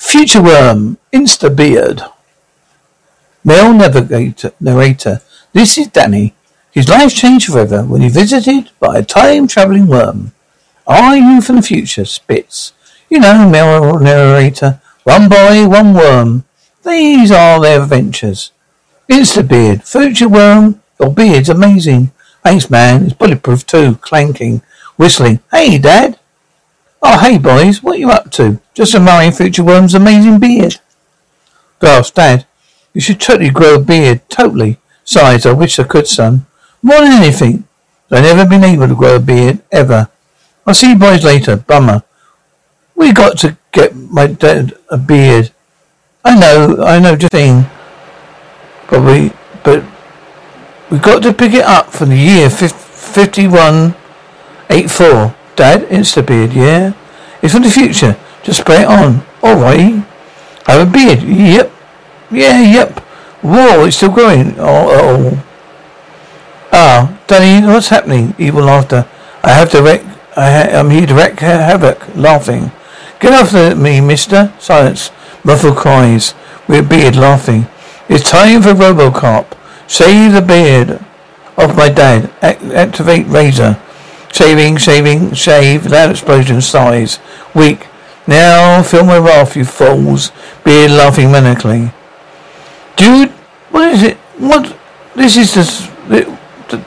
Future Worm, Insta Beard. Male narrator. This is Danny. His life changed forever when he visited by a time traveling worm. Are you from the future, Spitz? You know, male narrator. One boy, one worm. These are their adventures. Insta Beard, future worm. Your beard's amazing. Thanks, man. It's bulletproof too. Clanking, whistling. Hey, Dad. Oh, hey boys, what you up to? Just admiring Future Worm's amazing beard. Gosh, Dad, you should totally grow a beard, totally. Besides, I wish I could, son. More than anything, I've never been able to grow a beard, ever. I'll see you boys later, bummer. We got to get my dad a beard. I know, I know, just thing. But we, but we got to pick it up for the year 51, 84. Dad, Instabeard, yeah? It's from the future. Just spray it on. Alright. I have a beard. Yep. Yeah, yep. Whoa, it's still growing. Oh, oh. Ah, Danny, what's happening? Evil laughter. I have to wreck. I ha- I'm here to wreck ha- havoc. Laughing. Get off the- me, mister. Silence. Muffled cries. With beard laughing. It's time for Robocop. Save the beard of my dad. Ac- activate razor. Shaving, shaving, shave, That explosion, sighs. Weak. Now feel my wrath, you fools. Beard laughing manically. Dude, what is it? What? This is the.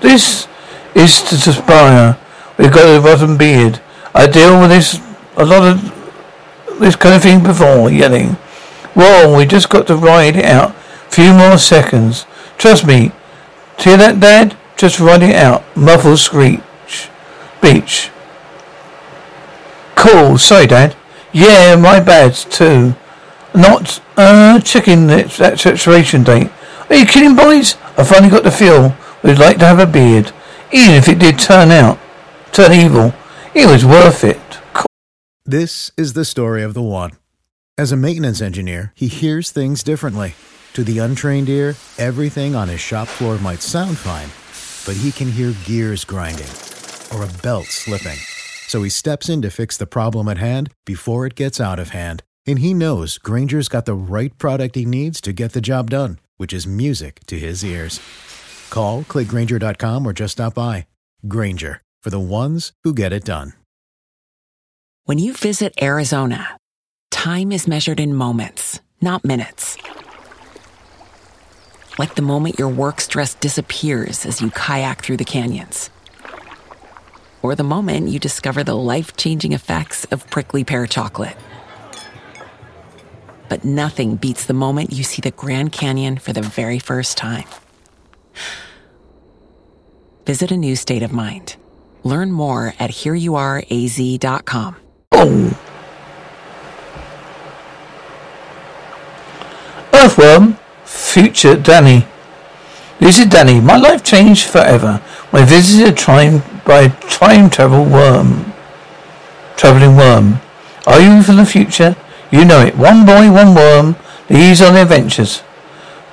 This is to aspire. We've got a rotten beard. I deal with this a lot of this kind of thing before. Yelling. Well, we just got to ride it out. Few more seconds. Trust me. Hear that, Dad? Just ride it out. Muffled screech. Beach. Cool. Sorry, Dad. Yeah, my bad too. Not uh checking that, that saturation date. Are you kidding, boys? I finally got the feel we'd like to have a beard, even if it did turn out turn evil. It was worth it. Cool. This is the story of the one. As a maintenance engineer, he hears things differently. To the untrained ear, everything on his shop floor might sound fine, but he can hear gears grinding or a belt slipping. So he steps in to fix the problem at hand before it gets out of hand. And he knows Grainger's got the right product he needs to get the job done, which is music to his ears. Call, clickgrainger.com, or just stop by. Grainger, for the ones who get it done. When you visit Arizona, time is measured in moments, not minutes. Like the moment your work stress disappears as you kayak through the canyons or the moment you discover the life changing effects of prickly pear chocolate. But nothing beats the moment you see the Grand Canyon for the very first time. Visit a new state of mind. Learn more at hereyouareaz.com. Oh. Earthworm, future Danny. This is Danny. My life changed forever when I visited a time by a time travel worm. Traveling worm. Are you from the future? You know it. One boy, one worm. These are the adventures.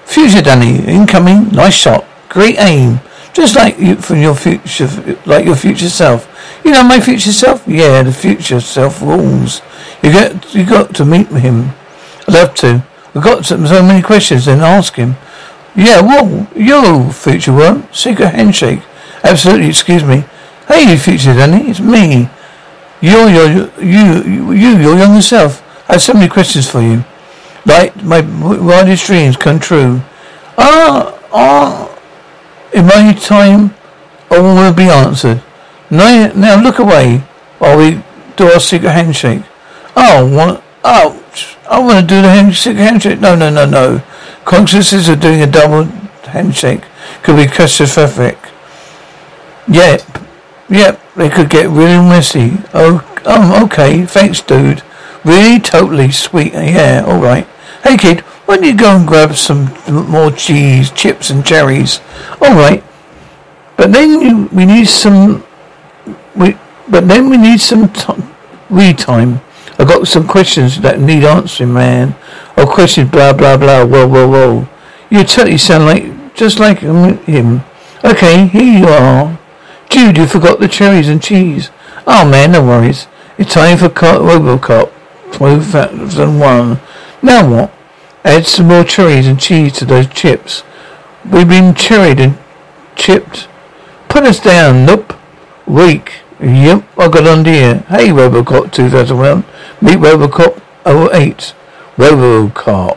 Future Danny, incoming. Nice shot. Great aim. Just like you from your future, like your future self. You know my future self? Yeah, the future self rules. You get, you got to meet him. I'd love to. I've got so many questions and ask him. Yeah, whoa, yo, future worm. Secret handshake. Absolutely, excuse me. Hey, future Danny, it's me. You're your, you, you, your younger self. I have so many questions for you. Like my wildest dreams come true. Ah, ah, in my time, all will be answered. Now, now look away while we do our secret handshake. Oh, what? Oh, I want to do the secret Handshake? No, no, no, no. Consciousness of doing a double handshake could be catastrophic. Yep, yep. They could get really messy. Oh, oh, okay. Thanks, dude. Really, totally sweet. Yeah, all right. Hey, kid. Why don't you go and grab some more cheese, chips, and cherries? All right. But then you, we need some. We, but then we need some t- read time. I got some questions that need answering, man. Oh, questions, blah blah blah. Whoa, whoa, whoa. You totally sound like just like um, him. Okay, here you are. Jude, you forgot the cherries and cheese. Oh man, no worries. It's time for Co- Robocop 2001. Now what? Add some more cherries and cheese to those chips. We've been cherried and chipped. Put us down, nope. Weak. Yep, I got on here. Hey, Robocop 2001. Meet Robocop 08. Robocop.